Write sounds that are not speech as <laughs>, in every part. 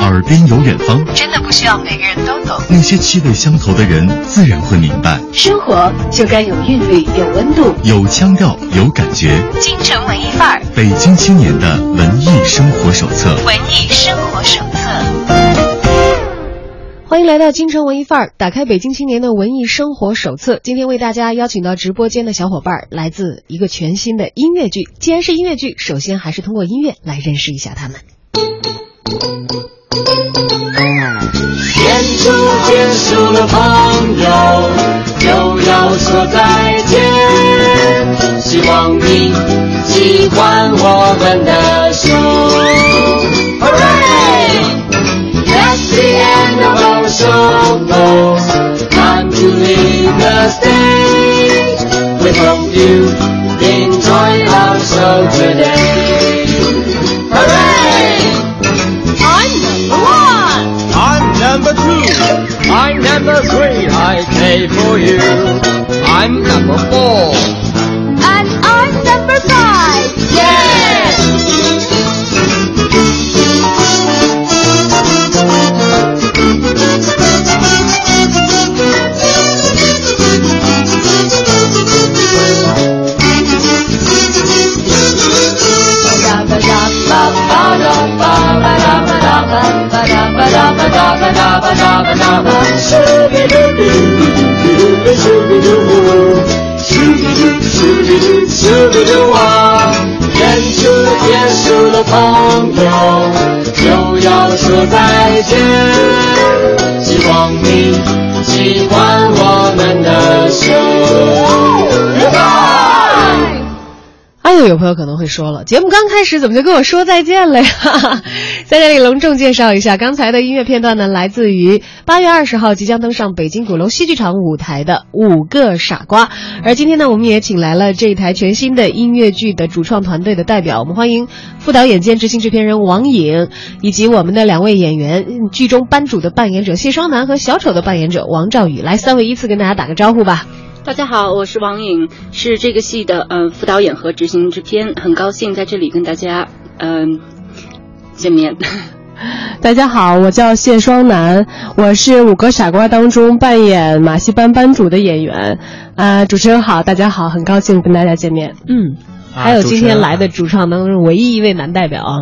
耳边有远方，真的不需要每个人都懂。那些气味相投的人，自然会明白。生活就该有韵律，有温度，有腔调，有感觉。京城文艺范儿，北京青年的文艺生活手册。文艺生活手册。欢迎来到京城文艺范儿，打开北京青年的文艺生活手册。今天为大家邀请到直播间的小伙伴，来自一个全新的音乐剧。既然是音乐剧，首先还是通过音乐来认识一下他们。演出结束了，朋友就要说再见。希望你喜欢我们的秀。Hooray! That's the end of our show, folks. Time to leave the stage. We hope you enjoy our show today. I'm number three. I pay for you. I'm number four. And I'm number five. Yeah! Shoo-be-doo, 演出结束的，朋友就要说再见。希望你喜欢我们的秀。Goodbye。哎呦，有朋友可能会说了，节目刚开始怎么就跟我说再见了呀？<laughs> 在这里隆重介绍一下，刚才的音乐片段呢，来自于八月二十号即将登上北京鼓楼戏剧场舞台的《五个傻瓜》。而今天呢，我们也请来了这一台全新的音乐剧的主创团队的代表，我们欢迎副导演兼执行制片人王颖，以及我们的两位演员，剧中班主的扮演者谢双楠和小丑的扮演者王兆宇。来，三位依次跟大家打个招呼吧。大家好，我是王颖，是这个戏的呃副导演和执行制片，很高兴在这里跟大家嗯、见面。<laughs> 大家好，我叫谢双楠，我是《五个傻瓜》当中扮演马戏班班主的演员。啊、主持人好，大家好，很高兴跟大家见面。嗯，啊还有今天来的主唱当中唯一一位男代表啊。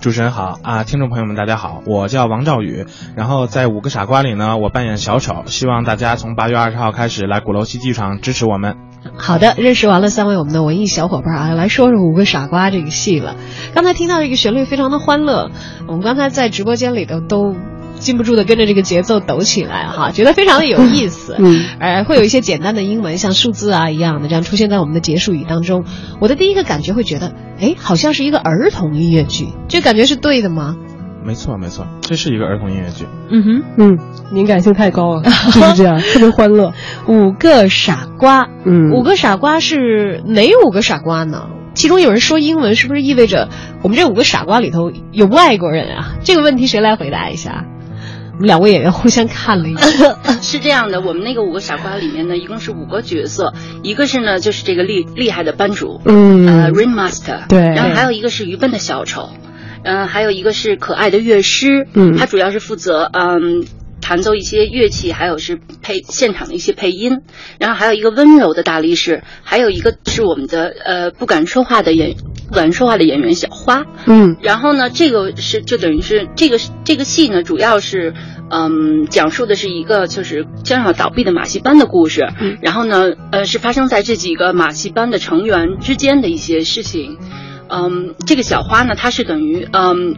主持人好啊，听众朋友们大家好，我叫王兆宇，然后在《五个傻瓜》里呢，我扮演小丑，希望大家从八月二十号开始来鼓楼戏剧场支持我们。好的，认识完了三位我们的文艺小伙伴啊，来说说《五个傻瓜》这个戏了。刚才听到这个旋律非常的欢乐，我们刚才在直播间里头都禁不住的跟着这个节奏抖起来哈，觉得非常的有意思。嗯，呃，会有一些简单的英文，像数字啊一样的，这样出现在我们的结束语当中。我的第一个感觉会觉得，哎，好像是一个儿童音乐剧，这感觉是对的吗？没错没错，这是一个儿童音乐剧。嗯哼。嗯，敏感性太高了，就是这样，特别欢乐。<laughs> 五个傻瓜，嗯五个傻瓜是哪五个傻瓜呢？其中有人说英文，是不是意味着我们这五个傻瓜里头有外国人啊？这个问题谁来回答一下？我们两位演员互相看了一眼，<laughs> 是这样的，我们那个五个傻瓜里面呢，一共是五个角色，一个是呢就是这个厉厉害的班主，嗯。呃，Ring Master，对。然后还有一个是愚笨的小丑，嗯、还有一个是可爱的乐师，嗯。他主要是负责嗯。弹奏一些乐器，还有是配现场的一些配音，然后还有一个温柔的大力士，还有一个是我们的呃不敢说话的演不敢说话的演员小花，嗯然后呢，这个是就等于是这个这个戏呢，主要是嗯讲述的是一个就是将要倒闭的马戏班的故事。嗯然后呢，呃，是发生在这几个马戏班的成员之间的一些事情。嗯，这个小花呢，她是等于嗯。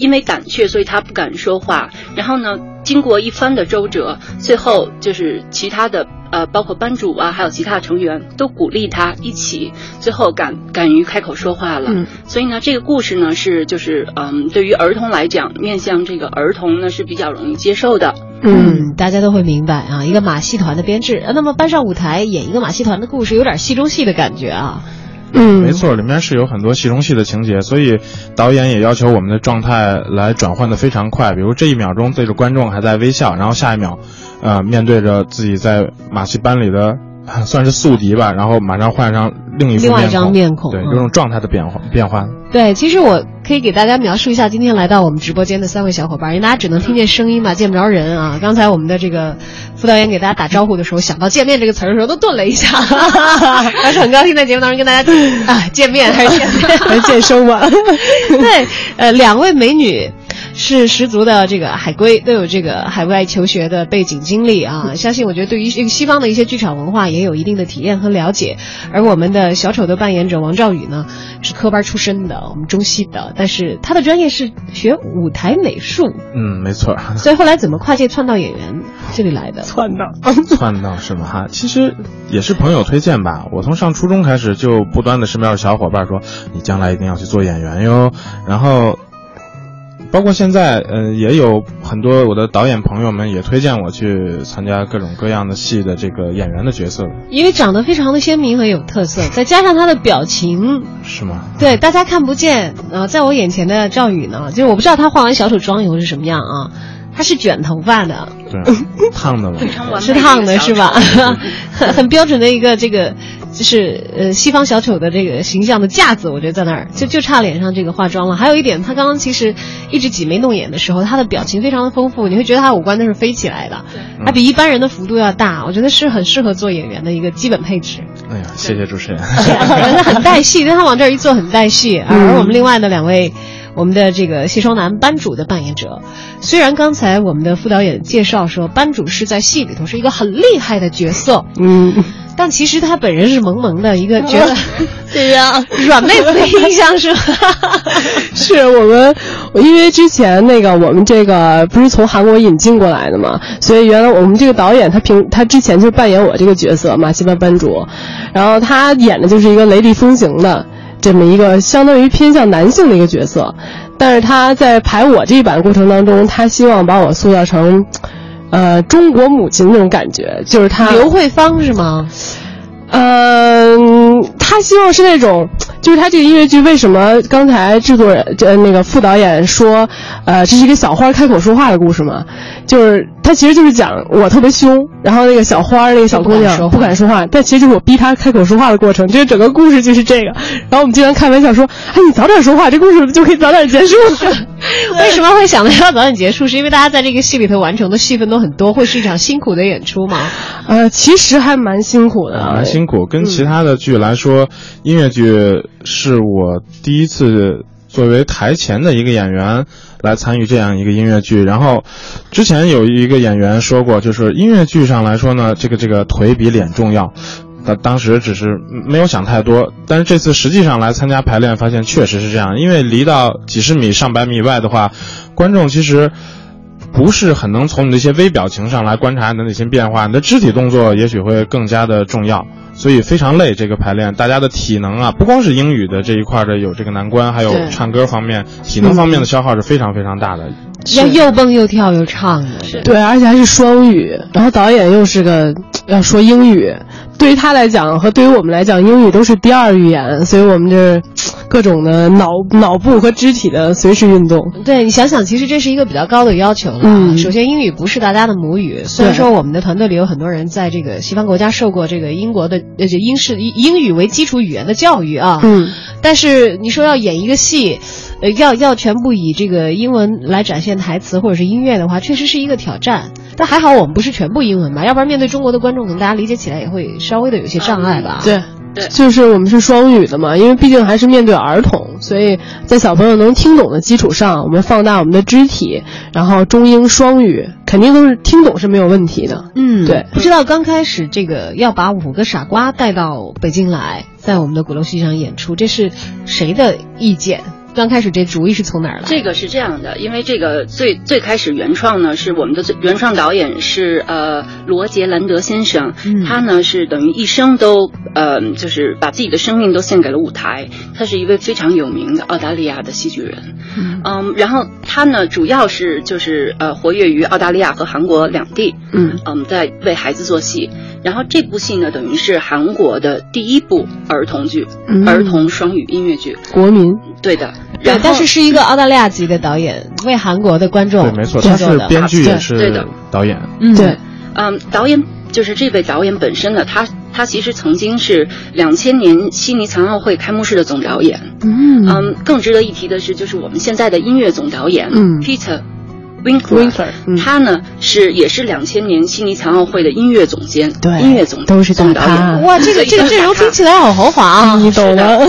因为胆怯，所以她不敢说话。然后呢，经过一番的周折，最后就是其他的呃，包括班主啊，还有其他成员都鼓励他一起，最后敢敢于开口说话了。嗯所以呢，这个故事呢是就是嗯，对于儿童来讲，面向这个儿童呢是比较容易接受的。嗯，大家都会明白啊，一个马戏团的编制，呃那么搬上舞台演一个马戏团的故事，有点戏中戏的感觉啊。嗯，没错，里面是有很多戏中戏的情节，所以导演也要求我们的状态来转换的非常快。比如这一秒钟对着观众还在微笑，然后下一秒，呃，面对着自己在马戏班里的 <laughs> 算是宿敌吧，然后马上换上另一副另外一，张面孔对，嗯这种状态的变化变化。对，其实我可以给大家描述一下今天来到我们直播间的三位小伙伴，因为大家只能听见声音嘛，见不着人啊。刚才我们的这个副导演给大家打招呼的时候，想到“见面”这个词儿的时候，都顿了一下，<laughs> 还是很高兴在节目当中跟大家啊见面，还是见面，<laughs> 还是见生吧。对，呃，两位美女。是十足的这个海归，都有这个海外求学的背景经历啊！<laughs> 相信我觉得对于这个西方的一些剧场文化也有一定的体验和了解。而我们的小丑的扮演者王兆宇呢，是科班出身的，我们中戏的，但是他的专业是学舞台美术。嗯，没错。所以后来怎么跨界窜到演员这里来的？窜到，窜到。是吗？哈，其实也是朋友推荐吧。我从上初中开始就不断的身边有小伙伴说，你将 <laughs> 来一定要去做演员？哟。然后。包括现在，呃，也有很多我的导演朋友们也推荐我去参加各种各样的戏的这个演员的角色，因为长得非常的鲜明和有特色，再加上他的表情，是吗？对，大家看不见，呃，在我眼前的赵宇呢，就是我不知道他化完小丑妆以后是什么样啊。他是卷头发的，对，烫的了，<laughs> 是烫的，是吧？<laughs> 很很标准的一个这个，就是呃西方小丑的这个形象的架子，我觉得在那儿就就差脸上这个化妆了。还有一点，他刚刚其实一直挤眉弄眼的时候，他的表情非常的丰富，你会觉得他五官都是飞起来的，他比一般人的幅度要大，我觉得是很适合做演员的一个基本配置。哎呀，谢谢主持人，他 <laughs> 很带戏，但他往这儿一坐很带戏，而我们另外的两位。我们的这个谢双男班主的扮演者，虽然刚才我们的副导演介绍说班主是在戏里头是一个很厉害的角色，嗯，<laughs> 但其实他本人是萌萌的一个觉得，<laughs> 对呀，<laughs> 软妹子的印象是吧，<laughs> 是我们，因为之前那个我们这个不是从韩国引进过来的嘛，所以原来我们这个导演他平他之前就扮演我这个角色马戏班班主，然后他演的就是一个雷厉风行的。这么一个相当于偏向男性的一个角色，但是他在排我这一版的过程当中，他希望把我塑造成，呃，中国母亲那种感觉，就是她刘慧芳是吗？嗯，他希望是那种，就是他这个音乐剧为什么刚才制作人呃那个副导演说，呃，这是一个小花开口说话的故事嘛？就是他其实就是讲我特别凶，然后那个小花那个小姑娘不敢说话，但其实就是我逼她开口说话的过程。就是整个故事就是这个。然后我们经常开玩笑说，哎，你早点说话，这故事就可以早点结束。<laughs> 为什么会想到要早点结束？是因为大家在这个戏里头完成的戏份都很多，会是一场辛苦的演出吗？呃，其实还蛮辛苦的，蛮辛苦。跟其他的剧来说，音乐剧是我第一次作为台前的一个演员来参与这样一个音乐剧。然后，之前有一个演员说过，就是音乐剧上来说呢，这个这个腿比脸重要。他当时只是没有想太多，但是这次实际上来参加排练，发现确实是这样。因为离到几十米、上百米外的话，观众其实不是很能从你的一些微表情上来观察你的内心变化，你的肢体动作也许会更加的重要，所以非常累。这个排练，大家的体能啊，不光是英语的这一块的有这个难关，还有唱歌方面、体能方面的消耗是非常非常大的。要又蹦又跳又唱的，对，而且还是双语，然后导演又是个 <tsk> 要说英语。对于他来讲和对于我们来讲，英语都是第二语言，所以我们这 <tsk> 各种的脑脑部和肢体的随时运动。对你想想，其实这是一个比较高的要求了。嗯，首先英语不是大家的母语，虽然说我们的团队里有很多人在这个西方国家受过这个英国的呃英式英语为基础语言的教育啊，嗯，但是你说要演一个戏。呃，要要全部以这个英文来展现台词或者是音乐的话，确实是一个挑战。但还好我们不是全部英文吧，要不然面对中国的观众，可能大家理解起来也会稍微的有些障碍吧。对，对，就是我们是双语的嘛，因为毕竟还是面对儿童，所以在小朋友能听懂的基础上，我们放大我们的肢体，然后中英双语肯定都是听懂是没有问题的。嗯，对。不知道刚开始这个要把五个傻瓜带到北京来，在我们的鼓楼戏上演出，这是谁的意见？刚开始这主意是从哪儿来？这个是这样的，因为这个最最开始原创呢，是我们的最原创导演是呃罗杰兰德先生，他呢是等于一生都呃就是把自己的生命都献给了舞台，他是一位非常有名的澳大利亚的戏剧人，嗯，然后他呢主要是就是呃活跃于澳大利亚和韩国两地，嗯。嗯，在为孩子做戏，然后这部戏呢等于是韩国的第一部儿童剧，儿童双语音乐剧，国民，对的。对，但是是一个澳大利亚籍的导演为韩国的观众对，没错，他是编剧也是对的导演，嗯，对。嗯，导演就是这位导演本身呢，他他其实曾经是两千年悉尼残奥会开幕式的总导演。嗯嗯，更值得一提的是，就是我们现在的音乐总导演，嗯，Peter。Winkler，, 他呢是也是两千年悉尼残奥会的音乐总监，对音乐总都是总导演。哇，这个 <laughs> 这个阵容听起来好豪华啊！<laughs> 你懂了。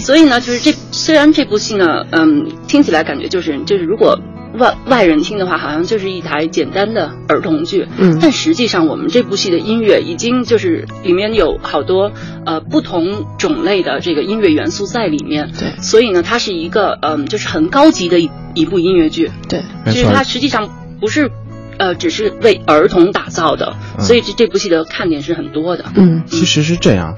所以呢，就是这虽然这部戏呢，嗯，听起来感觉就是就是如果外外人听的话，好像就是一台简单的儿童剧，嗯。但实际上我们这部戏的音乐已经就是里面有好多呃不同种类的这个音乐元素在里面，对。所以呢，它是一个嗯就是很高级的一一部音乐剧，对，就是它实际上不是。呃，只是为儿童打造的，嗯。所以这这部戏的看点是很多的。嗯。其实是这样，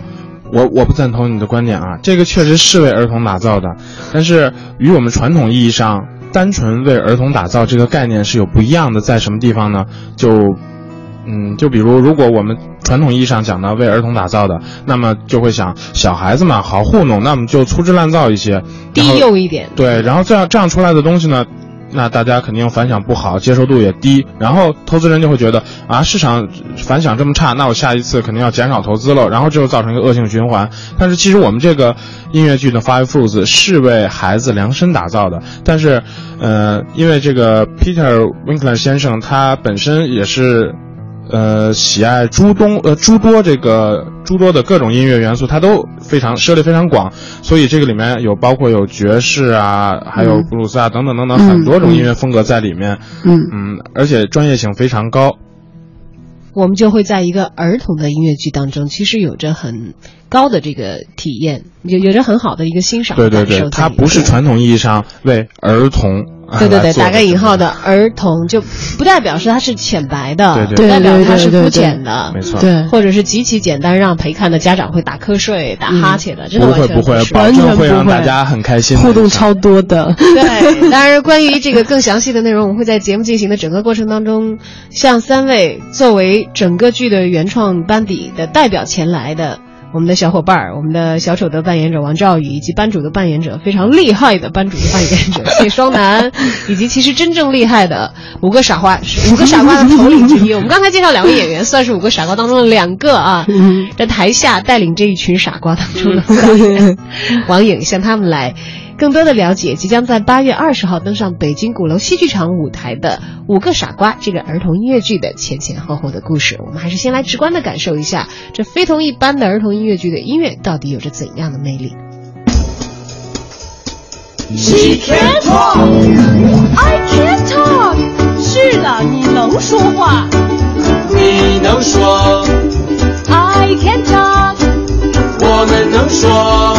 我我不赞同你的观点啊，这个确实是为儿童打造的，但是与我们传统意义上单纯为儿童打造这个概念是有不一样的，在什么地方呢？就，嗯，就比如如果我们传统意义上讲的为儿童打造的，那么就会想小孩子嘛好糊弄，那么就粗制滥造一些，低幼一点。对，然后这样这样出来的东西呢，那大家肯定反响不好，接受度也低，然后投资人就会觉得啊，市场反响这么差，那我下一次肯定要减少投资了，然后这就造成一个恶性循环。但是其实我们这个音乐剧的《Five Fools》是为孩子量身打造的，但是，呃，因为这个 Peter Winkler 先生他本身也是。呃，喜爱诸东呃诸多这个诸多的各种音乐元素，它都非常涉猎非常广，所以这个里面有包括有爵士啊，还有布鲁斯啊等等等等很多种音乐风格在里面，嗯嗯，而且专业性非常高。我们就会在一个儿童的音乐剧当中，其实有着很高的这个体验，有有着很好的一个欣赏对对对。它不是传统意义上为儿童。啊对对对，打个引号的儿童，就不代表是它是浅白的，对对不代表它是肤浅的，没错对或者是极其简单，让陪看的家长会打瞌睡、打哈欠的，真的不完全会不会，完全证会让不会大家很开心。互动超多的。对，<laughs> 当然，关于这个更详细的内容，我们会在节目进行的整个过程当中，向三位作为整个剧的原创班底的代表前来的我们的小伙伴儿，我们的小丑的扮演者王兆宇，以及班主的扮演者非常厉害的班主的扮演者谢双楠，以及其实真正厉害的五个傻瓜，五个傻瓜的头领之一。我们刚才介绍两位演员，算是五个傻瓜当中的两个啊，在台下带领这一群傻瓜当中的导演 <laughs> 王颖，向他们来。更多的了解即将在八月二十号登上北京鼓楼戏剧场舞台的《五个傻瓜》这个儿童音乐剧的前前后后的故事。我们还是先来直观的感受一下这非同一般的儿童音乐剧的音乐到底有着怎样的魅力。She can't talk, I can't talk。是的，你能说话。你能说，I can talk, 我们能说，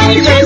Thank you.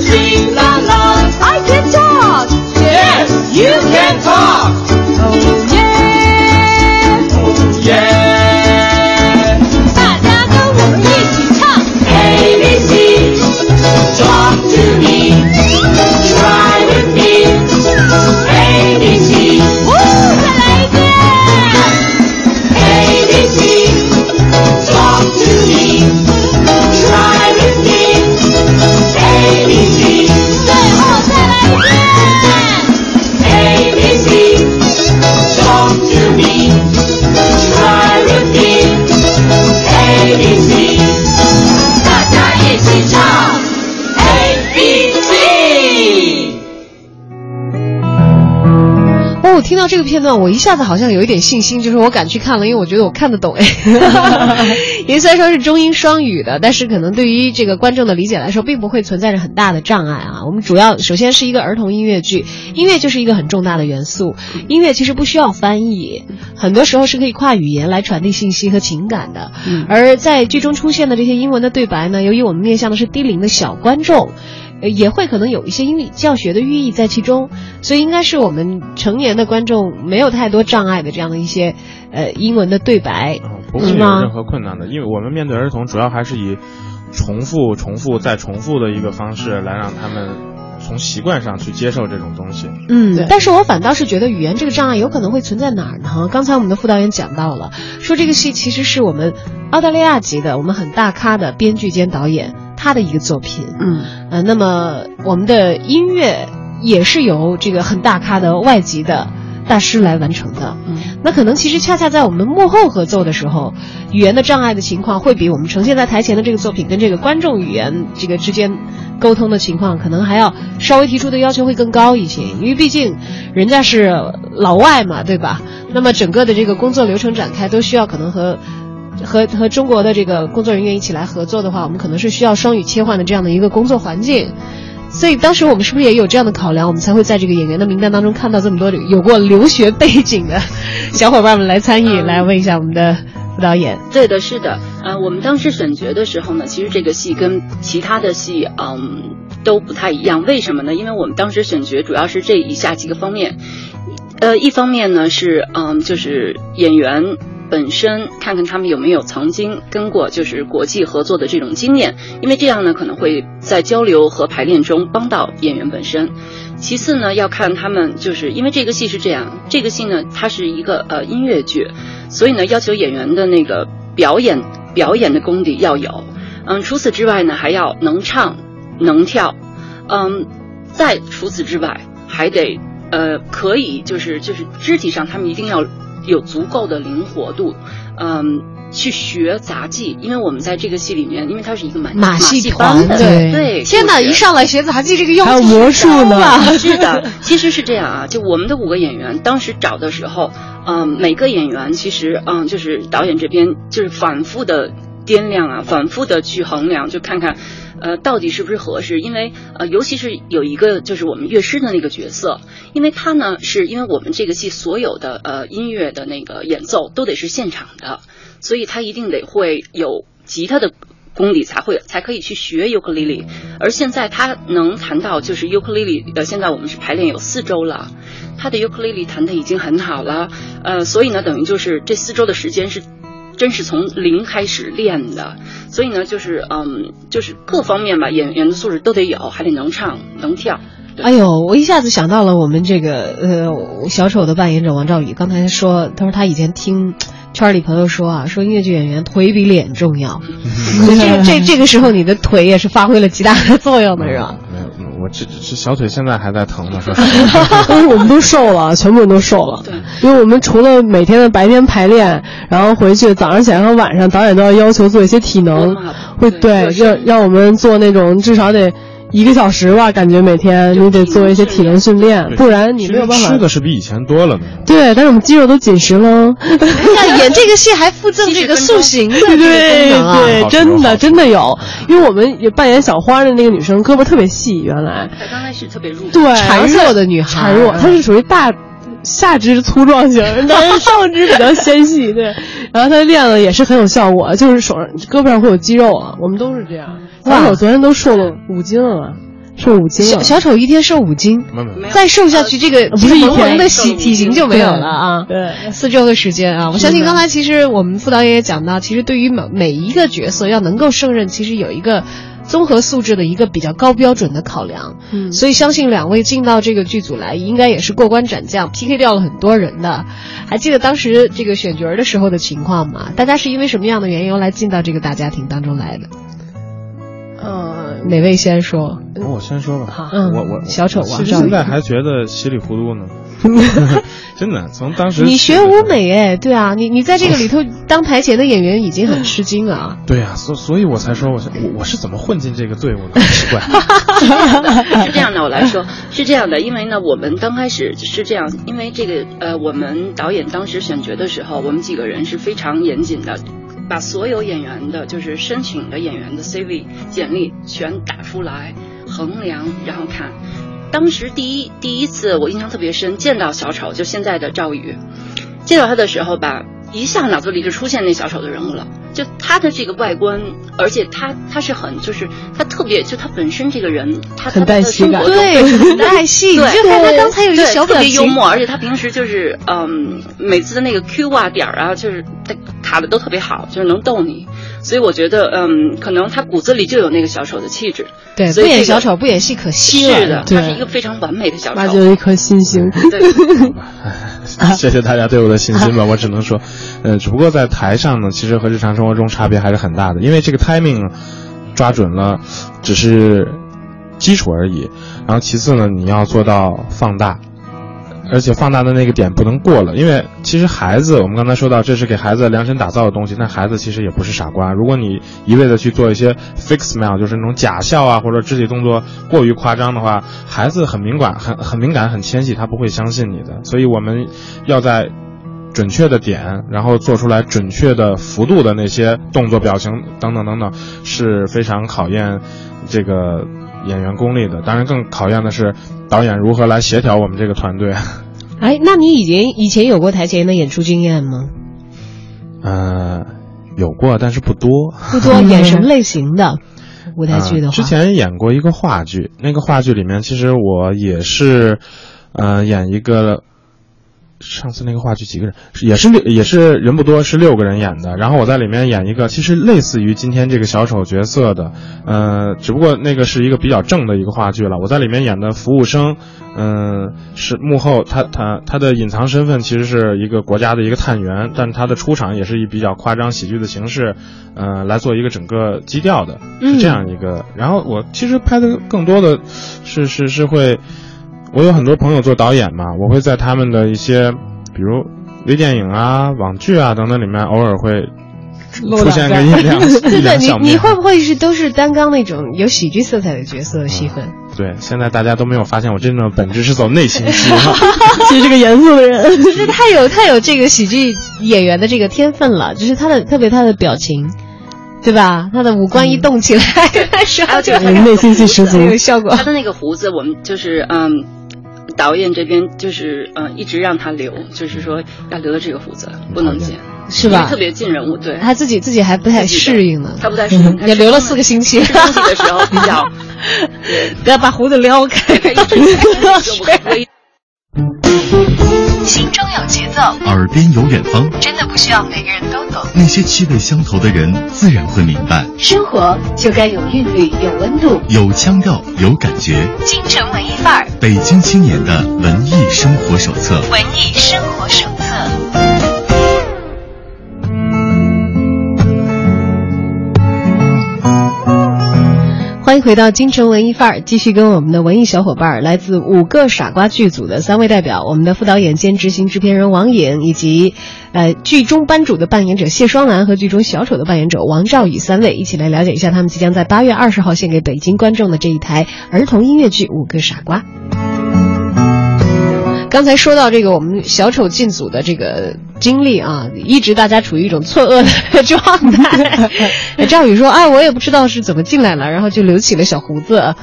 听到这个片段，我一下子好像有一点信心，就是我敢去看了，因为我觉得我看得懂哎。<laughs> 也虽然说是中英双语的，但是可能对于这个观众的理解来说，并不会存在着很大的障碍啊。我们主要首先是一个儿童音乐剧，音乐就是一个很重大的元素，音乐其实不需要翻译，很多时候是可以跨语言来传递信息和情感的。而在剧中出现的这些英文的对白呢，由于我们面向的是低龄的小观众。呃，也会可能有一些英语教学的寓意在其中，所以应该是我们成年的观众没有太多障碍的这样的一些，呃，英文的对白，不会有任何困难的，因为我们面对儿童主要还是以重复、重复再重复的一个方式来让他们从习惯上去接受这种东西。嗯，但是我反倒是觉得语言这个障碍有可能会存在哪儿呢？刚才我们的副导演讲到了，说这个戏其实是我们澳大利亚籍的，我们很大咖的编剧兼导演他的一个作品。嗯，呃，那么我们的音乐也是由这个很大咖的外籍的大师来完成的。嗯，那可能其实恰恰在我们幕后合奏的时候，语言的障碍的情况会比我们呈现在台前的这个作品跟这个观众语言这个之间沟通的情况，可能还要稍微提出的要求会更高一些，因为毕竟人家是老外嘛，对吧？那么整个的这个工作流程展开都需要可能和。和和中国的这个工作人员一起来合作的话，我们可能是需要双语切换的这样的一个工作环境，所以当时我们是不是也有这样的考量，我们才会在这个演员的名单当中看到这么多有过留学背景的小伙伴们来参与？来问一下我们的副 <laughs> 导演。对的，是的，呃，我们当时选角的时候呢，其实这个戏跟其他的戏，嗯，都不太一样。为什么呢？因为我们当时选角主要是这以下几个方面，呃，一方面呢是，嗯，就是演员。本身看看他们有没有曾经跟过就是国际合作的这种经验，因为这样呢可能会在交流和排练中帮到演员本身。其次呢要看他们就是因为这个戏是这样，这个戏呢它是一个呃音乐剧，所以呢要求演员的那个表演表演的功底要有。嗯，除此之外呢还要能唱能跳，嗯，再除此之外还得呃可以就是就是肢体上他们一定要。有足够的灵活度，嗯，去学杂技，因为我们在这个戏里面，因为它是一个马马戏团的，对对。天哪，一上来学杂技这个用还有魔术呢，是的。其实是这样啊，就我们的五个演员当时找的时候，嗯，每个演员其实，嗯，就是导演这边就是反复的掂量啊，反复的去衡量，就看看。呃，到底是不是合适？因为呃，尤其是有一个就是我们乐师的那个角色，因为他呢是因为我们这个戏所有的呃音乐的那个演奏都得是现场的，所以他一定得会有吉他的功底才会才可以去学尤克里里。而现在他能弹到就是尤克里里，呃，现在我们是排练有四周了，他的尤克里里弹的已经很好了，呃，所以呢，等于就是这四周的时间是。真是从零开始练的，所以呢，就是嗯，就是各方面吧，演员的素质都得有，还得能唱能跳。哎呦，我一下子想到了我们这个呃小丑的扮演者王兆宇，刚才说，他说他以前听圈里朋友说啊，说音乐剧演员腿比脸重要，<laughs> 这这这个时候你的腿也是发挥了极大的作用的，是吧？我这这小腿现在还在疼呢，说实话，<laughs> 我们都瘦了，全部人都瘦了。对，因为我们除了每天的白天排练，然后回去早上起来和晚上，导演都要要求做一些体能，会对让让我们做那种至少得。一个小时吧，感觉每天你得做一些体能训练，不然你没有办法。吃的是比以前多了呢。对，但是我们肌肉都紧实了。演这个戏还附赠这个塑形的对对对，真的真的有，因为我们也扮演小花的那个女生胳膊特别细，原来。她刚开始特别弱。对，孱弱的女孩。孱弱，她是属于大。下肢粗壮型，<laughs> 但是上肢比较纤细，对。然后他练了也是很有效果，就是手上、胳膊上会有肌肉啊。我们都是这样。小丑昨天都瘦了五斤了，瘦五斤了。小小丑一天瘦五斤，再瘦下去，这个不是一天的体体型就没有了啊。对，四周的时间啊，我相信刚才其实我们副导演也讲到，其实对于每每一个角色要能够胜任，其实有一个。综合素质的一个比较高标准的考量，嗯，所以相信两位进到这个剧组来，应该也是过关斩将，PK 掉了很多人的。还记得当时这个选角的时候的情况吗？大家是因为什么样的缘由来进到这个大家庭当中来的？呃，哪位先说？我先说吧。嗯，我我小丑王现在还觉得稀里糊涂呢。<laughs> 真的，从当时你学舞美哎，对啊，你你在这个里头 <laughs> 当台前的演员已经很吃惊了啊。对啊、所所以我才说我是我我是怎么混进这个队伍的，很奇怪。<laughs> 是这样的，我来说是这样的，因为呢，我们刚开始是这样，因为这个呃，我们导演当时选角的时候，我们几个人是非常严谨的，把所有演员的，就是申请的演员的 CV 简历全打出来，衡量，然后看。当时第一第一次我印象特别深，见到小丑，就现在的赵宇，见到他的时候吧，一下脑子里就出现那小丑的人物了。就他的这个外观，而且他他是很就是他特别就他本身这个人，他很带戏感对，<laughs> 很带戏。对，就看他刚才有一个小特小表情，别幽默，而且他平时就是嗯，每次的那个 Q 啊点儿啊，就是他卡的都特别好，就是能逗你。所以我觉得嗯，可能他骨子里就有那个小丑的气质。对，所以这个不演小丑不演戏可惜了。是的，他是一个非常完美的小挖丑。掘了一颗新星。对，<laughs> 谢谢大家对我的信心吧，我只能说，呃，只不过在台上呢，其实和日常生活活中差别还是很大的，因为这个 timing 抓准了，只是基础而已，然后其次呢，你要做到放大。而且放大的那个点不能过了，因为其实孩子，我们刚才说到这是给孩子量身打造的东西，那孩子其实也不是傻瓜。如果你一味的去做一些 fake smile，就是那种假笑啊，或者肢体动作过于夸张的话，孩子很敏感、很很敏感、很纤细，他不会相信你的。所以我们要在准确的点，然后做出来准确的幅度的那些动作、表情等等等等，是非常考验这个演员功力的。当然，更考验的是导演如何来协调我们这个团队。哎，那你以前以前有过台前的演出经验吗？呃，有过，但是不多。不多，演什么类型的舞台剧的话？呃之前演过一个话剧，那个话剧里面，其实我也是，呃，演一个。上次那个话剧几个人？是也是六，也是人不多，是六个人演的。然后我在里面演一个，其实类似于今天这个小丑角色的，呃，只不过那个是一个比较正的一个话剧了。我在里面演的服务生，嗯、是幕后他他他的隐藏身份其实是一个国家的一个探员，但他的出场也是以比较夸张喜剧的形式，呃，来做一个整个基调的，是这样一个。然后我其实拍的更多的是是是会。我有很多朋友做导演嘛，我会在他们的一些，比如微电影啊、网剧啊等等里面，偶尔会出现个 <laughs> 一两对一对，你。你会不会是都是担纲那种有喜剧色彩的角色的戏份？对，现在大家都没有发现我真正的本质是走内心戏。<laughs> 其实是个严肃的人。<laughs> 就是太有太有这个喜剧演员的这个天分了，就是他的特别他的表情，对吧？他的五官一动起来，那时候就嗯 <laughs> 内心戏十足很有效果。他的那个胡子，我们就是嗯，导演这边就是嗯一直让他留，就是说要留的这个胡子不能剪，是吧特别近人物，对。他自己自己还不太适应呢，他不太适应，也留了四个星期。休息的时候比较，<laughs> 要把胡子撩开，<laughs> 一直就不微。心中有节奏，耳边有远方，真的不需要每个人都懂。那些气味相投的人自然会明白。生活就该有韵律，有温度。有腔调，有感觉。京城文艺范儿，北京青年的文艺生活手册。文艺生活手册。欢迎回到京城文艺范儿，继续跟我们的文艺小伙伴儿，来自五个傻瓜剧组的三位代表，我们的副导演兼执行制片人王颖，以及呃剧中班主的扮演者谢双兰和剧中小丑的扮演者王兆宇三位，一起来了解一下他们即将在八月二十号献给北京观众的这一台儿童音乐剧《五个傻瓜》。刚才说到这个我们小丑进组的这个经历啊，一直大家处于一种错愕的 <laughs> 状态。赵宇说：“啊，我也不知道是怎么进来了，然后就留起了小胡子，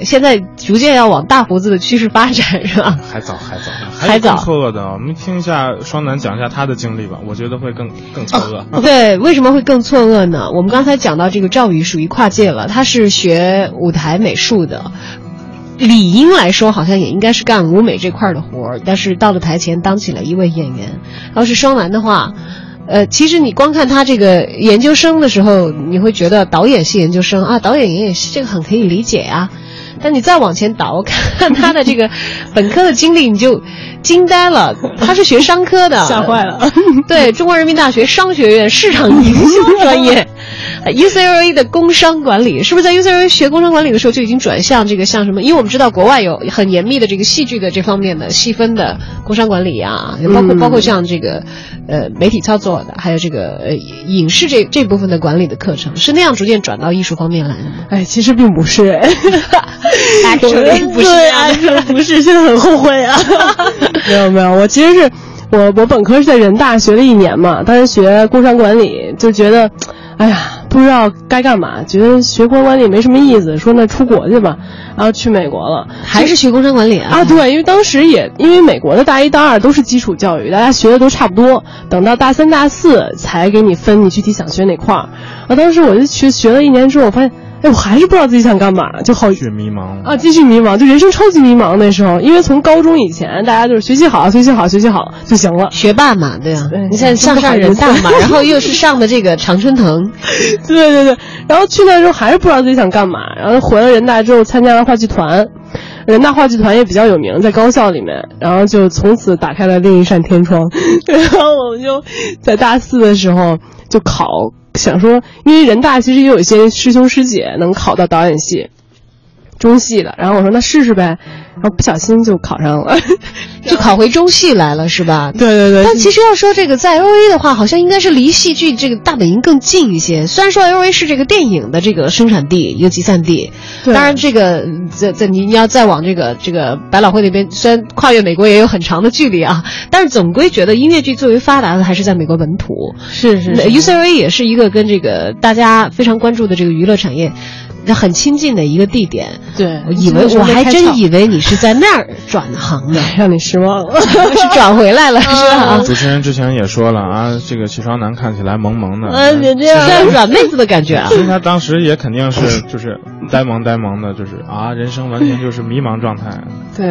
现在逐渐要往大胡子的趋势发展，是吧？”还早，还早，<laughs> 还早错愕的，我们听一下双楠讲一下他的经历吧，我觉得会更更错愕。对，为什么会更错愕呢？我们刚才讲到这个赵宇属于跨界了，他是学舞台美术的。理应来说，好像也应该是干舞美这块的活儿，但是到了台前当起了一位演员。要是双楠的话，呃，其实你光看他这个研究生的时候，你会觉得导演系研究生啊，导演演戏这个很可以理解呀、<laughs> 但你再往前倒，看他的这个本科的经历，你就惊呆了。他是学商科的，吓坏了。<laughs> 对，中国人民大学商学院市场营销专业，呃 UCLA 的工商管理，是不是在 UCLA 学工商管理的时候就已经转向这个像什么？因为我们知道国外有很严密的这个戏剧的这方面的细分的工商管理啊，包括、嗯包括像这个呃媒体操作的，还有这个呃影视这这部分的管理的课程，是那样逐渐转到艺术方面来的吗？哎，其实并不是，不是对这样的不是，现在很后悔啊。<laughs> 没有没有，我其实是我我本科是在人大学了一年嘛，当时学工商管理，就觉得，哎呀，不知道该干嘛，觉得学工商管理没什么意思，说那出国去吧，然后去美国了。还是学工商管理啊？啊，对，因为当时也因为美国的大一、大二都是基础教育，大家学的都差不多，等到大三、大四才给你分你具体想学哪块儿。啊，当时我就学学了一年之后，我发现，哎，我还是不知道自己想干嘛，就好去迷茫啊，继续迷茫，就人生超级迷茫那时候，因为从高中以前大家就是学习好、学习好、学习好就行了。学霸嘛，对啊对，你现在上上人大嘛，<laughs> 然后又是上的这个常春藤，对对对，然后去那之后还是不知道自己想干嘛，然后回了人大之后参加了话剧团，人大话剧团也比较有名，在高校里面，然后就从此打开了另一扇天窗，<laughs> 然后我们就在大四的时候就考，想说，因为人大其实也有一些师兄师姐能考到导演系。中戏的，然后我说那试试呗，然后不小心就考上了，<laughs> 就考回中戏来了，是吧？对对对。但其实要说这个在 L A 的话，好像应该是离戏剧这个大本营更近一些。虽然说 L A 是这个电影的这个生产地、一个集散地，当然这个在在你你要再往这个这个百老汇那边，虽然跨越美国也有很长的距离啊，但是总归觉得音乐剧最为发达的还是在美国本土。是是那 UCLA 也是一个跟这个大家非常关注的这个娱乐产业很亲近的一个地点。对，我以为我还真以为你是在那儿转行的，<laughs> 让你失望了，<laughs> 是转回来了是吧？主持人之前也说了啊，这个齐双楠看起来萌萌的，呃，你这样软妹子的感觉啊。其实他当时也肯定是就是呆萌呆萌的，就是啊，人生完全就是迷茫状态。<laughs> 对，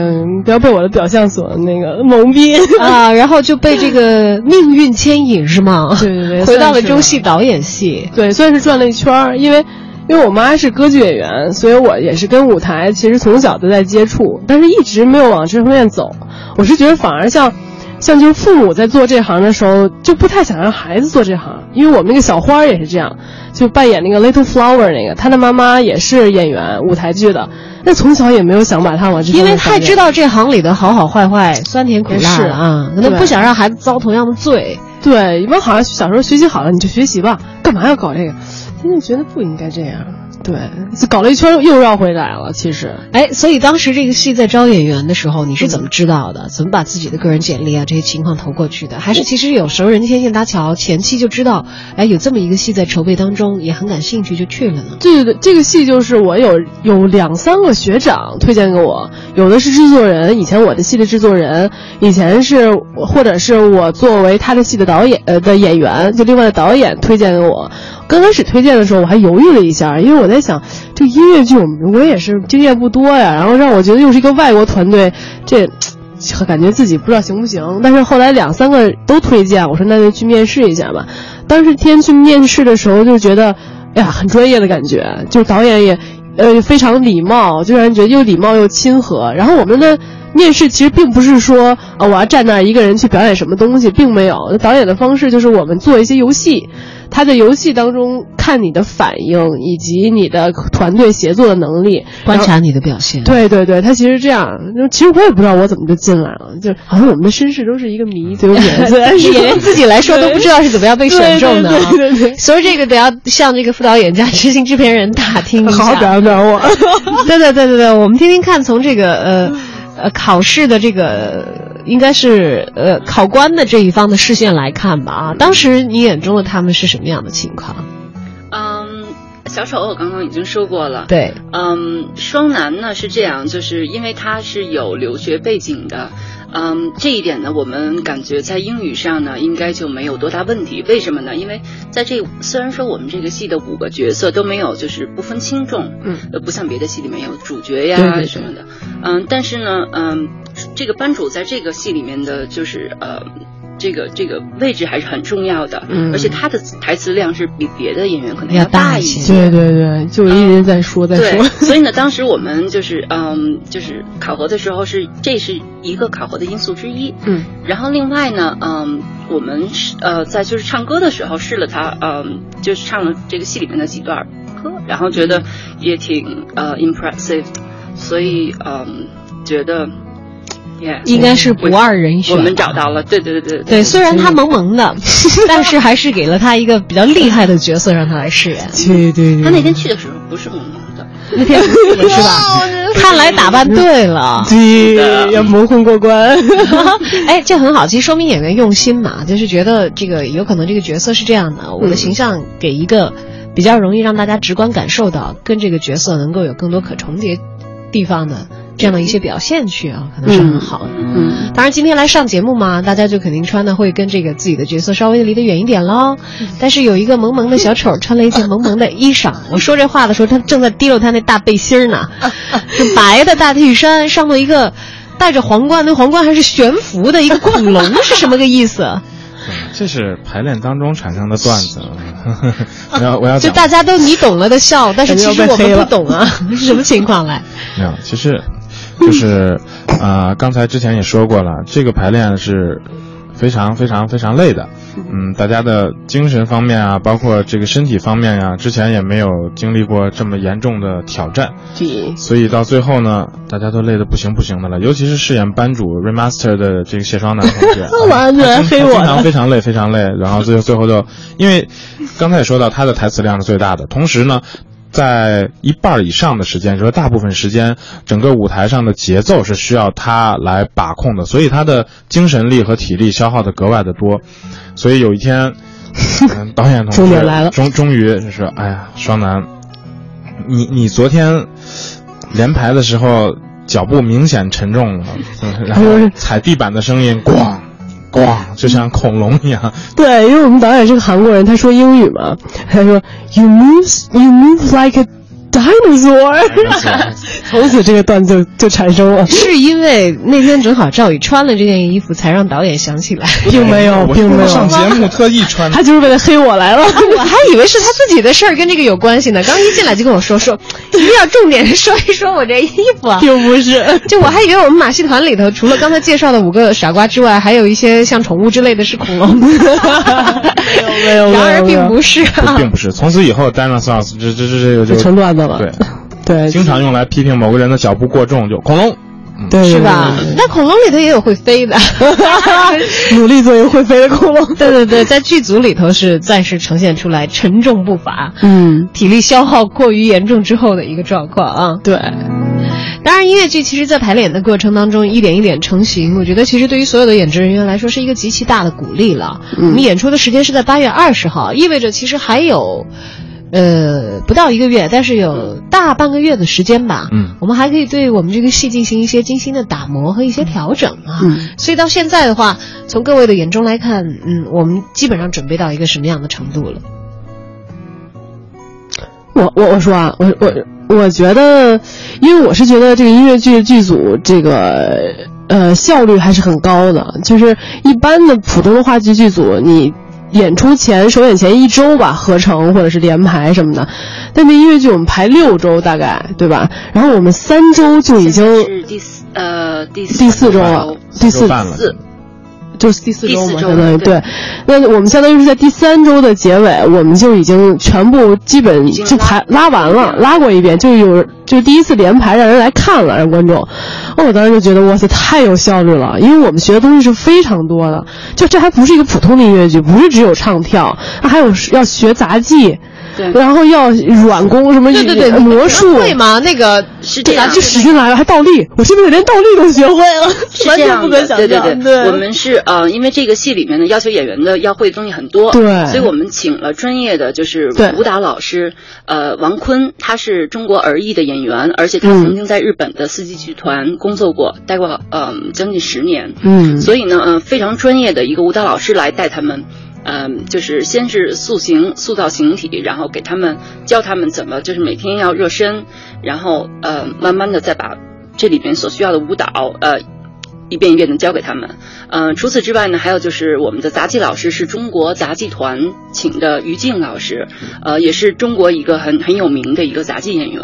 不要被我的表象所那个蒙蔽啊，然后就被这个命运牵引是吗？对对对，回到了中戏导演系，对，算是转了一圈儿，因为。因为我妈是歌剧演员，所以我也是跟舞台其实从小都在接触，但是一直没有往这方面走。我是觉得反而像，像就是父母在做这行的时候，就不太想让孩子做这行。因为我们那个小花也是这样，就扮演那个 Little Flower 那个，她的妈妈也是演员，舞台剧的，那从小也没有想把她往这因为太知道这行里的好好坏坏、酸甜苦辣是啊，可能不想让孩子遭同样的罪。对，一般好像小时候学习好了你就学习吧，干嘛要搞这个？现在觉得不应该这样。对，就搞了一圈又绕回来了。其实，哎，所以当时这个戏在招演员的时候，你是怎么知道的？怎么把自己的个人简历啊这些情况投过去的？还是其实有熟人牵线搭桥，前期就知道，哎，有这么一个戏在筹备当中，也很感兴趣就去了呢？对对对，这个戏就是我有有两三个学长推荐给我，有的是制作人，以前我的戏的制作人，以前是或者是我作为他的戏的导演呃的演员，就另外的导演推荐给我。刚开始推荐的时候，我还犹豫了一下，因为我在想，这音乐剧我们我也是经验不多呀，然后让我觉得又是一个外国团队，这感觉自己不知道行不行。但是后来两三个都推荐，我说那就去面试一下吧。当时天去面试的时候，就觉得，哎呀，很专业的感觉，就导演也，呃，非常礼貌，就让人觉得又礼貌又亲和。然后我们的面试其实并不是说，啊，我要站那一个人去表演什么东西，并没有。导演的方式就是我们做一些游戏。他在游戏当中看你的反应以及你的团队协作的能力，观察你的表现。对对对，他其实这样。其实我也不知道我怎么就进来了，就好像我们的身世都是一个谜，对不对？<laughs> 演员自己来说都不知道是怎么样被选中的啊。对对对，所以这个得要向这个副导演加执行制片人打听一下，好好表扬表扬我。<laughs> <laughs> 对对对对对，我们听听看，从这个呃。呃，考试的这个应该是呃考官的这一方的视线来看吧啊，当时你眼中的他们是什么样的情况？嗯，小丑我刚刚已经说过了。对，嗯，双男呢是这样，就是因为他是有留学背景的。嗯，这一点呢，我们感觉在英语上呢，应该就没有多大问题。为什么呢？因为在这虽然说我们这个戏的五个角色都没有，就是不分轻重，嗯，呃，不像别的戏里面有主角呀对对对什么的，嗯，但是呢，嗯，这个班主在这个戏里面的就是呃。这个这个位置还是很重要的，嗯。而且他的台词量是比别的演员可能要大一些。对对对，就一直在说在对说，，所以呢，当时我们就是嗯，就是考核的时候是这是一个考核的因素之一。嗯，然后另外呢，嗯，我们是呃在就是唱歌的时候试了他，嗯，就是唱了这个戏里面的几段歌，然后觉得也挺呃 impressive，的所以嗯觉得。Yeah, 应该是不二人选。我们找到了，对对对对对，虽然他萌萌的，<laughs> 但是还是给了他一个比较厉害的角色让他来饰演。对对对，他那天去的时候不是萌萌的，那天不 <laughs> 是是吧？看来打扮对了。对，要蒙混过关。<laughs> 哎，这很好，其实说明演员用心嘛，就是觉得这个有可能这个角色是这样的，我的形象给一个比较容易让大家直观感受到，跟这个角色能够有更多可重叠地方的这样的一些表现去啊，可能是很好的。嗯，当然，今天来上节目嘛，大家就肯定穿的会跟这个自己的角色稍微离得远一点喽。但是有一个萌萌的小丑穿了一件萌萌的衣裳，<laughs> 我说这话的时候，他正在提溜他那大背心儿呢，<laughs> 是白的大 T 恤，上头一个戴着皇冠，那皇冠还是悬浮的一个恐龙，是什么个意思？这是排练当中产生的段子。<laughs> 我要我要，就大家都你懂了的笑，但是其实我们不懂啊，是 <laughs> 什么情况来？没有，其实就是啊、呃刚才之前也说过了，这个排练是非常非常非常累的。嗯，大家的精神方面啊，包括这个身体方面呀、之前也没有经历过这么严重的挑战，对，所以到最后呢，大家都累得不行不行的了。尤其是饰演班主 remaster 的这个谢双楠同学，<laughs> 完全他经黑我非。常非常累非常累，然后最后最后就，因为刚才也说到他的台词量是最大的，同时呢。在一半以上的时间，就是大部分时间，整个舞台上的节奏是需要他来把控的，所以他的精神力和体力消耗的格外的多。所以有一天，嗯、导演同志 <laughs> 重点来了终终于就是，哎呀，双楠，你你昨天连排的时候脚步明显沉重了，嗯然后踩地板的声音咣咣，就像恐龙一样。对，因为我们导演是个韩国人，他说英语嘛，他说 You move, you move like a dinosaur。<laughs> 从此这个段子就就产生了，是因为那天正好赵宇穿了这件衣服，才让导演想起来。<laughs> 并没有，并没有。上节目特意穿，他就是为了黑我来了。我还以为是他自己的事儿，跟这个有关系呢。刚一进来就跟我说说，一定要重点说一说我这衣服啊。并不是，就我还以为我们马戏团里头，除了刚才介绍的五个傻瓜之外，还有一些像宠物之类的是恐龙。<laughs> 没有没有，然而没有并不是啊。并不是。从此以后，dinosaurs 这这这这个就就成段子了。对，<laughs> 对，经常用来批评某个人的脚步过重，就恐龙。对是吧？那恐龙里头也有会飞的，<laughs> 努力做一个会飞的恐龙。<laughs> 对对对，在剧组里头是暂时呈现出来沉重步伐，嗯，体力消耗过于严重之后的一个状况啊。对，当然，音乐剧其实，在排练的过程当中，一点一点成型，我觉得其实对于所有的演职人员来说，是一个极其大的鼓励了。嗯我们演出的时间是在八月二十号，意味着其实还有。呃，不到一个月，但是有大半个月的时间吧。嗯，我们还可以对我们这个戏进行一些精心的打磨和一些调整啊。嗯，所以到现在的话，从各位的眼中来看，嗯，我们基本上准备到一个什么样的程度了？我我我说啊，我我我觉得，因为我是觉得这个音乐剧剧组这个呃效率还是很高的，就是一般的普通的话剧剧组，你演出前首演前一周吧合成或者是连排什么的，但那音乐剧我们排六周大概对吧？然后我们三周就已经是第四呃第第四周了，第四。四就是第四周嘛，周相当于对对。那我们相当于是在第三周的结尾，我们就已经全部基本就排拉完了，拉拉过一遍，就有就第一次连排让人来看了，让观众。哦，我当时就觉得哇塞，太有效率了，因为我们学的东西是非常多的，就这还不是一个普通的音乐剧，不是只有唱跳，它还有要学杂技。对。然后要软功什么对对对，魔术。会吗？那个是这样就使劲来了，还倒立，我现在连倒立都学会了，<laughs> 完全不可想象。对对对。我们是呃，因为这个戏里面呢，要求演员的要会的东西很多，对。所以我们请了专业的就是舞蹈老师，呃，王坤，他是中国儿艺的演员，而且他嗯。曾经在日本的四季剧团工作过，待过呃将近十年，嗯，所以呢，嗯，非常专业的一个舞蹈老师来带他们。嗯，就是先是塑形、塑造形体，然后给他们教他们怎么，就是每天要热身，然后呃，慢慢的再把这里边所需要的舞蹈，呃，一遍一遍的教给他们。呃，除此之外呢，还有就是我们的杂技老师是中国杂技团请的于静老师，呃，也是中国一个很很有名的一个杂技演员。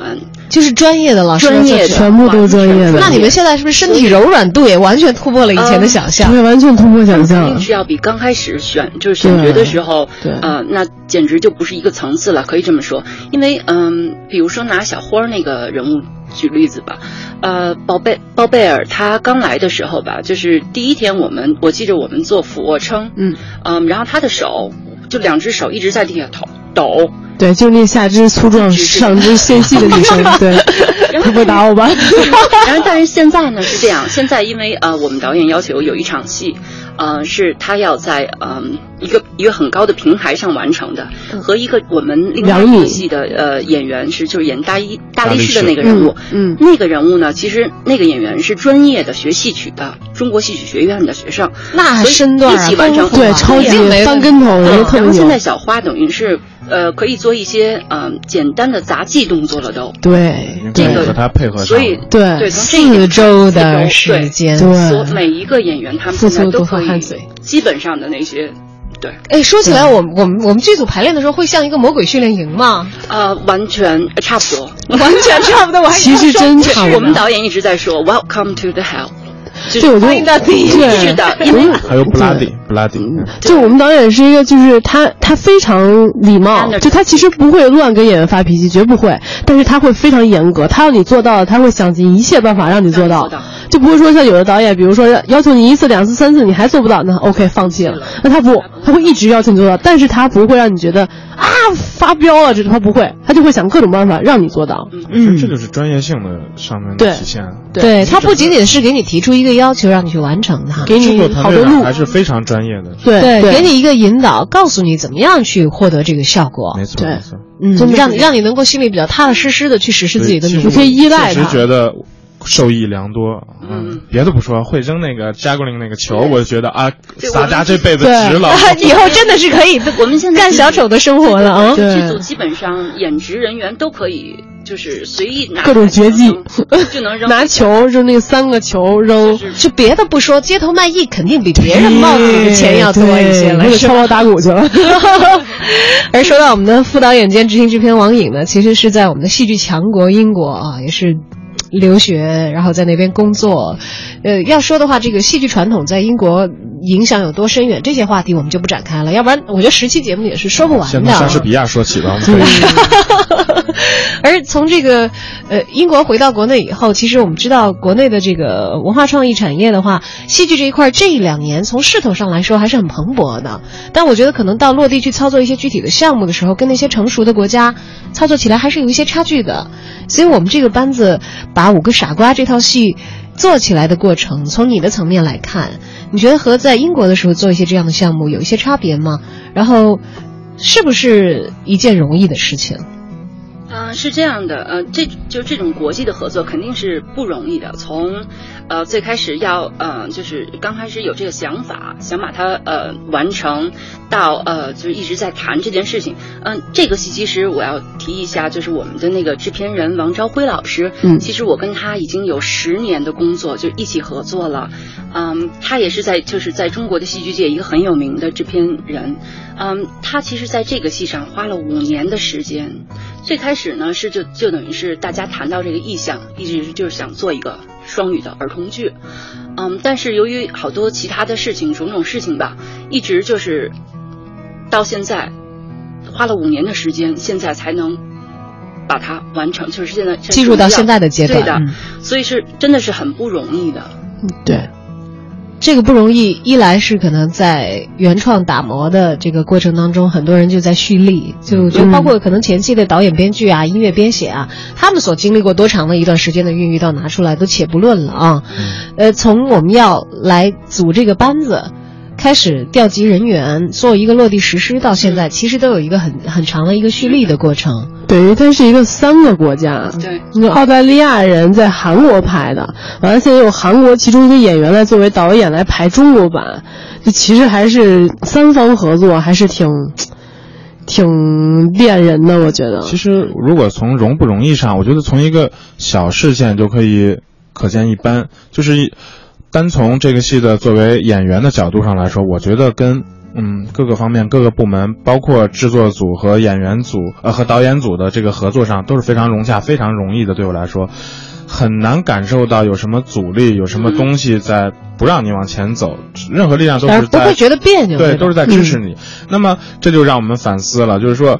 就是专业的老师，专业的全部都是专业的。那你们现在是不是身体柔软度也完全突破了以前的想象？对，完全突破想象。肯定是要比刚开始选就是选角的时候，对，呃，那简直就不是一个层次了，可以这么说。因为嗯，比如说拿小花那个人物举例子吧，呃，包贝包贝尔他刚来的时候吧，就是第一天我们我记着我们做俯卧撑，嗯。嗯，然后他的手就两只手一直在地下抖抖。对，就那下肢粗壮、上肢纤细的女生，<laughs> 对，不会打我吧？<laughs> 然后，但是现在呢是这样，现在因为呃，我们导演要求有一场戏，呃，是他要在嗯一个一个很高的平台上完成的，和一个我们另外一戏的呃演员是就是演大一大力士的那个人物，嗯，那个人物呢，其实那个演员是专业的学戏曲的，中国戏曲学院的学生，那身段一起完成，对，超级翻跟头，然后现在小花等于是。呃，可以做一些嗯、呃、简单的杂技动作了都。对，这个和他配合所以对对四周的时间，对，每一个演员他们现在都可以汗水，基本上的那些。对，哎，说起来，我我们我们剧组排练的时候会像一个魔鬼训练营吗？呃，完全 <laughs> 差不多，完全差不多。我还其实真差不多。我们导演一直在说 “Welcome to the hell”。对，我觉得对是的，因为还有布拉迪，布拉迪，就我们导演是一个，就是他他非常礼貌，就他其实不会乱跟演员发脾气，绝不会，但是他会非常严格，他要你做到，他会想尽一切办法让你做到，就不会说像有的导演，比如说要求你一次、两次、三次，你还做不到，那 OK 放弃了，那他不，他会一直要求你做到，但是他不会让你觉得啊发飙了，这他不会，他就会想各种办法让你做到，嗯，这就是专业性的上面的体现，对他不仅仅是给你提出一个要求让你去完成它，给你好多路，还是非常专业的。对对，给你一个引导，告诉你怎么样去获得这个效果。没错，没错。嗯，让你让你能够心里比较踏踏实实的去实施自己的努力，可以依赖他。觉得受益良多。嗯，别的不说，会扔那个 juggling 那个球，我就觉得啊，洒家这辈子值了。<laughs> 以后真的是可以，我们现在干小丑的生活了啊！剧组基本上演职人员都可以。就是随意拿各种绝技就能 <laughs> 扔，拿球扔那三个球扔，就别的不说，街头卖艺肯定比别人冒的钱要多一些了，是敲打鼓去了。<laughs> <laughs> 而说到我们的副导演兼执行制片王颖呢，其实是在我们的戏剧强国英国啊，也是。留学，然后在那边工作，呃，要说的话，这个戏剧传统在英国影响有多深远，这些话题我们就不展开了，要不然我觉得十期节目也是说不完的。先从莎士比亚说起吧。<laughs> 而从这个呃英国回到国内以后，其实我们知道国内的这个文化创意产业的话，戏剧这一块这两年从势头上来说还是很蓬勃的，但我觉得可能到落地去操作一些具体的项目的时候，跟那些成熟的国家操作起来还是有一些差距的，所以我们这个班子。把《五个傻瓜》这套戏做起来的过程，从你的层面来看，你觉得和在英国的时候做一些这样的项目有一些差别吗？然后，是不是一件容易的事情？嗯、呃，是这样的，呃，这就这种国际的合作肯定是不容易的。从，呃，最开始要，呃，就是刚开始有这个想法，想把它呃完成，到呃就是一直在谈这件事情。嗯、呃，这个戏其实我要提一下，就是我们的那个制片人王朝辉老师，嗯，其实我跟他已经有十年的工作，就一起合作了。嗯，他也是在就是在中国的戏剧界一个很有名的制片人。嗯，他其实在这个戏上花了五年的时间。最开始呢是就就等于是大家谈到这个意向，一直就是想做一个双语的儿童剧，嗯，但是由于好多其他的事情，种种事情吧，一直就是到现在花了五年的时间，现在才能把它完成，就是现在进入到现在的阶段，对的，嗯、所以是真的是很不容易的，对。这个不容易，一来是可能在原创打磨的这个过程当中，很多人就在蓄力，就就包括可能前期的导演、编剧啊、音乐编写啊，他们所经历过多长的一段时间的孕育到拿出来都且不论了啊。呃，从我们要来组这个班子，开始调集人员，做一个落地实施，到现在其实都有一个很很长的一个蓄力的过程。等于它是一个三个国家，对，那澳大利亚人在韩国拍的，完了现在有韩国其中一个演员来作为导演来排中国版，就其实还是三方合作，还是挺挺恋人的，我觉得。其实如果从容不容易上，我觉得从一个小事件就可以可见一斑，就是。单从这个戏的作为演员的角度上来说，我觉得跟嗯各个方面各个部门，包括制作组和演员组呃和导演组的这个合作上都是非常融洽、非常容易的。对我来说，很难感受到有什么阻力，有什么东西在不让你往前走，任何力量都是在不会觉得别扭，对，都是在支持你。那么这就让我们反思了，就是说，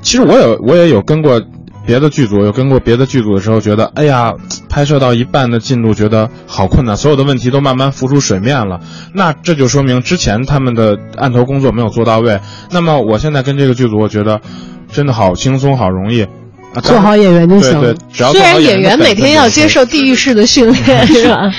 其实我有我也有跟过别的剧组，有跟过别的剧组的时候，觉得哎呀，拍摄到一半的进度，觉得好困难，所有的问题都慢慢浮出水面了。那这就说明之前他们的案头工作没有做到位。那么我现在跟这个剧组，我觉得真的好轻松，好容易。啊做好演员就行对对，只要虽然演员每天要接受地狱式的 <laughs> 训练，是吧？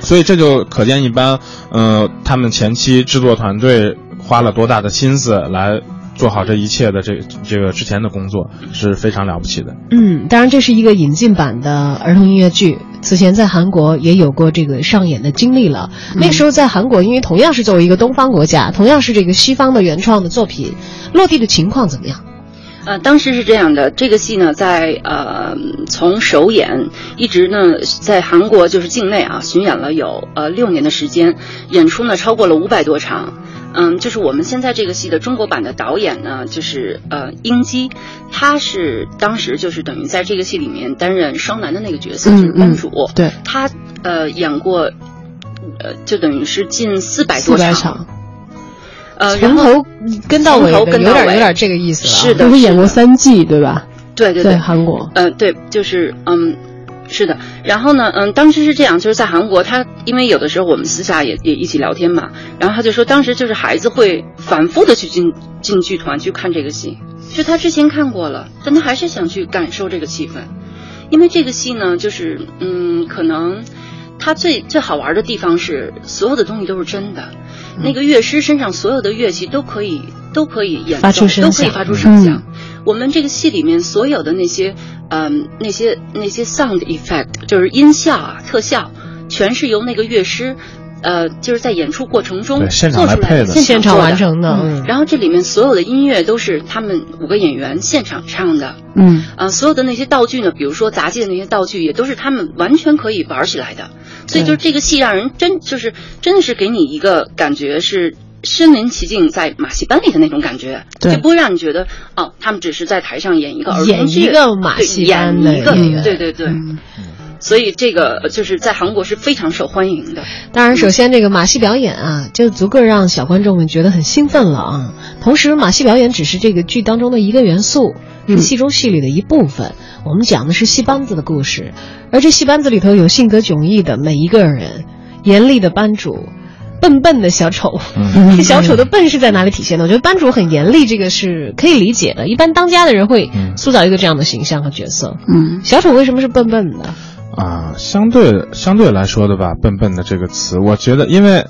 所以这就可见一般，呃，他们前期制作团队花了多大的心思来做好这一切的这这个之前的工作是非常了不起的。嗯，当然这是一个引进版的儿童音乐剧，此前在韩国也有过这个上演的经历了。那个时候在韩国，因为同样是作为一个东方国家，同样是这个西方的原创的作品，落地的情况怎么样？呃，当时是这样的，这个戏呢，在呃从首演一直呢在韩国就是境内啊巡演了有呃六年的时间，演出呢超过了五百多场。嗯，就是我们现在这个戏的中国版的导演呢，就是呃英基，他是当时就是等于在这个戏里面担任双男的那个角色，嗯就是班主。嗯对，他呃演过，呃就等于是近四百多四百场，呃，然后从头跟到尾从头的，跟到尾有点有点这个意思了啊。是的都是演过三季，对吧？对对对，韩国，嗯，对，就是嗯，是的。然后呢，嗯，当时是这样，就是在韩国，他因为有的时候我们私下也也一起聊天嘛，然后他就说，当时就是孩子会反复的去进进剧团去看这个戏，就他之前看过了，但他还是想去感受这个气氛，因为这个戏呢，就是嗯，可能它最最好玩的地方是所有的东西都是真的，那个乐师身上所有的乐器都可以都可以演奏，发出声响。都可以发出声响。我们这个戏里面所有的那些，嗯，那些那些 sound effect，就是音效啊、特效，全是由那个乐师，呃，就是在演出过程中现场做出来的，来配的。现场完成的。嗯。然后这里面所有的音乐都是他们五个演员现场唱的，嗯，呃，所有的那些道具呢，比如说杂技的那些道具，也都是他们完全可以玩起来的。所以就是这个戏让人真就是真的是给你一个感觉是身临其境在马戏班里的那种感觉，就不会让你觉得哦，他们只是在台上演一个儿童演一个马戏班的演一个对对对。所以这个呃就是在韩国是非常受欢迎的。当然，首先这个马戏表演啊，就足够让小观众们觉得很兴奋了啊。同时，马戏表演只是这个剧当中的一个元素，是戏中戏里的一部分。我们讲的是戏班子的故事，而这戏班子里头有性格迥异的每一个人，严厉的班主。笨笨的小丑，这 <laughs> 小丑的笨是在哪里体现的？我觉得班主很严厉，这个是可以理解的。一般当家的人会塑造一个这样的形象和角色。嗯，小丑为什么是笨笨的？啊，相对相对来说的吧，笨笨的这个词，我觉得因为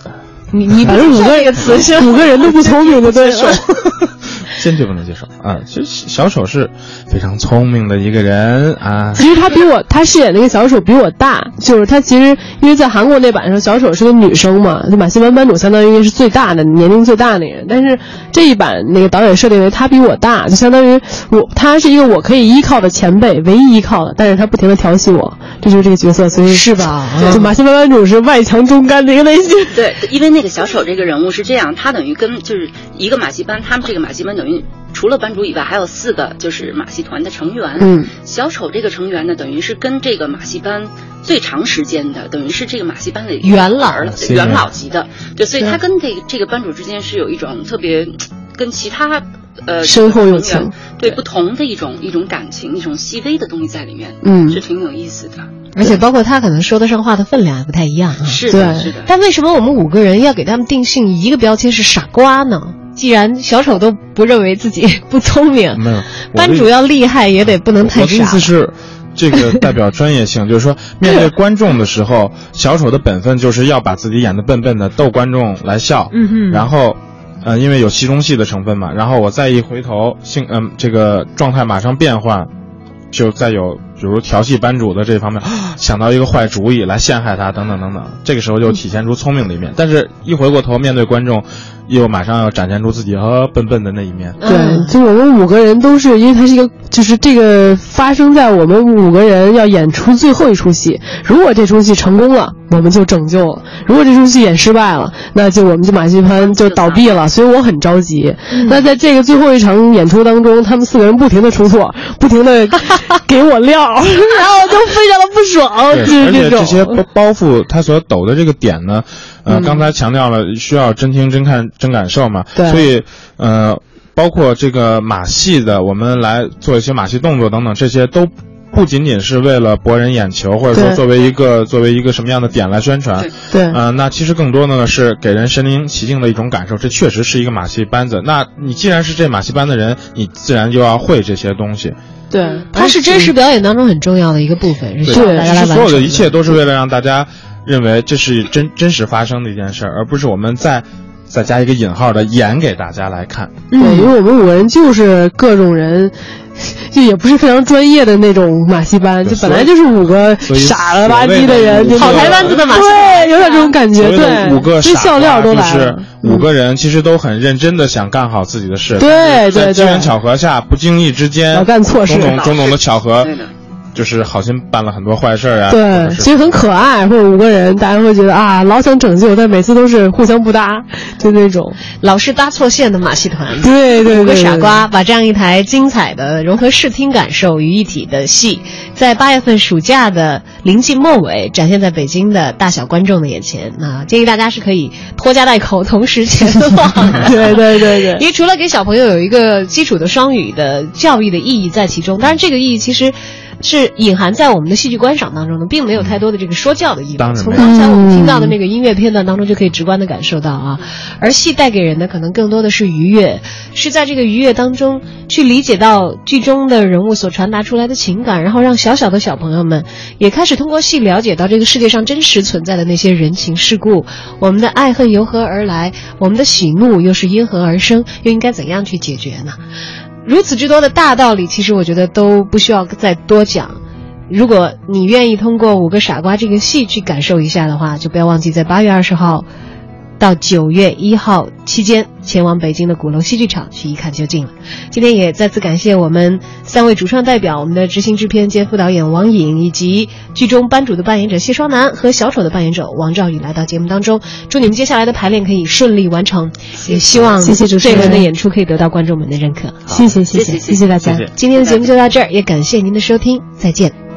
你你不反正五个这个词是五个人都不聪明 <laughs> 的对手，<laughs> 坚决不能接受啊。其实小丑是非常聪明的一个人啊。其实他比我，他饰演那个小丑比我大，就是他其实因为在韩国那版上，小丑是个女生嘛，就马戏班班主相当于是最大的年龄最大的人，但是这一版那个导演设定为他比我大，就相当于我他是一个我可以依靠的前辈，唯一依靠的，但是他不停的调戏我，这就是这个角色，所以是吧？<laughs> 就马戏班班主是外强中干的一个类型。对，因为那个小丑这个人物是这样，他等于跟就是一个马戏班，他们这个马戏班等于除了班主以外，还有四个就是马戏团的成员。嗯，小丑这个成员呢，等于是跟这个马戏班最长时间的，等于是这个马戏班的元老儿了元老级的。对，所以他跟这个这个班主之间是有一种特别跟其他呃深厚友情对不同的一种一种感情，一种细微的东西在里面，嗯是挺有意思的。而且包括他可能说得上话的分量也不太一样啊。是的，是的。但为什么我们五个人要给他们定性一个标签是傻瓜呢？既然小丑都不认为自己 <laughs> 不聪明，没有，班主要厉害也得不能太傻我的意。思是，这个 <laughs> 代表专业性，就是说面对观众的时候，<laughs> 小丑的本分就是要把自己演的笨笨的，逗观众来笑。嗯哼然后，呃，因为有戏中戏的成分嘛，然后我再一回头，性嗯、这个状态马上变换，就再有比如调戏班主的这方面，<gasps> 想到一个坏主意来陷害他，等等等等，这个时候就体现出聪明的一面。但是，一回过头面对观众，又马上要展现出自己和笨笨的那一面。对，就我们五个人都是，因为它是一个，就是这个发生在我们五个人要演出最后一出戏。如果这出戏成功了，我们就拯救了；如果这出戏演失败了，那就我们就马戏团就倒闭了。所以我很着急。那在这个最后一场演出当中，他们四个人不停的出错，不停的 <laughs> 给我料，然后就非常的不爽，对，就是而且种。这些包包袱，他所抖的这个点呢，呃，嗯刚才强调了需要真听、真看、真感受嘛，对所以呃，包括这个马戏的，我们来做一些马戏动作等等，这些都。不仅仅是为了博人眼球，或者说作为一个作为一个什么样的点来宣传，对呃，那其实更多的呢是给人身临其境的一种感受。这确实是一个马戏班子。那你既然是这马戏班的人，你自然就要会这些东西。对，它是真实表演当中很重要的一个部分，是需要大家来完成其实所有的一切都是为了让大家认为这是真真实发生的一件事儿，而不是我们再再加一个引号的演给大家来看。嗯，因为我们五个人就是各种人，就也不是非常专业的那种马戏班，就本来就是五个傻了吧唧的人，所谓的五个就好台班子的马戏对，有点这种感觉，对，五个傻这笑料是都来了。五个人其实都很认真的想干好自己的事，对对机缘巧合下，不经意之间老干错事。种种种种的巧合就是好心办了很多坏事儿啊。对，其实很可爱，或者五个人，大家会觉得啊，老想拯救，但每次都是互相不搭，就那种。老是搭错线的马戏团。对对对，五个傻瓜把这样一台精彩的融合视听感受于一体的戏，在八月份暑假的临近末尾，展现在北京的大小观众的眼前。那建议大家是可以拖家带口同时前往 <laughs> 的。对对对对因为除了给小朋友有一个基础的双语的教育的意义在其中，当然这个意义其实是隐含在我们的戏剧观赏当中的，并没有太多的这个说教的意味。从刚才我们听到的那个音乐片段当中就可以直观的感受到啊，而戏带给人的可能更多的是愉悦，是在这个愉悦当中去理解到剧中的人物所传达出来的情感，然后让小小的小朋友们也开始通过戏了解到这个世界上真实存在的那些人情世故，我们的爱恨由何而来，我们的喜怒又是因何而生，又应该怎样去解决呢？如此之多的大道理，其实我觉得都不需要再多讲。如果你愿意通过《五个傻瓜》这个戏去感受一下的话，就不要忘记在八月二十号到九月一号期间前往北京的鼓楼戏剧场去一看究竟了。今天也再次感谢我们三位主创代表，我们的执行制片兼副导演王颖，以及剧中班主的扮演者谢双楠和小丑的扮演者王兆宇来到节目当中。祝你们接下来的排练可以顺利完成，也希望谢谢主持人这轮的演出可以得到观众们的认可。谢谢谢谢谢谢谢大家。今天的节目就到这儿，也感谢您的收听，再见。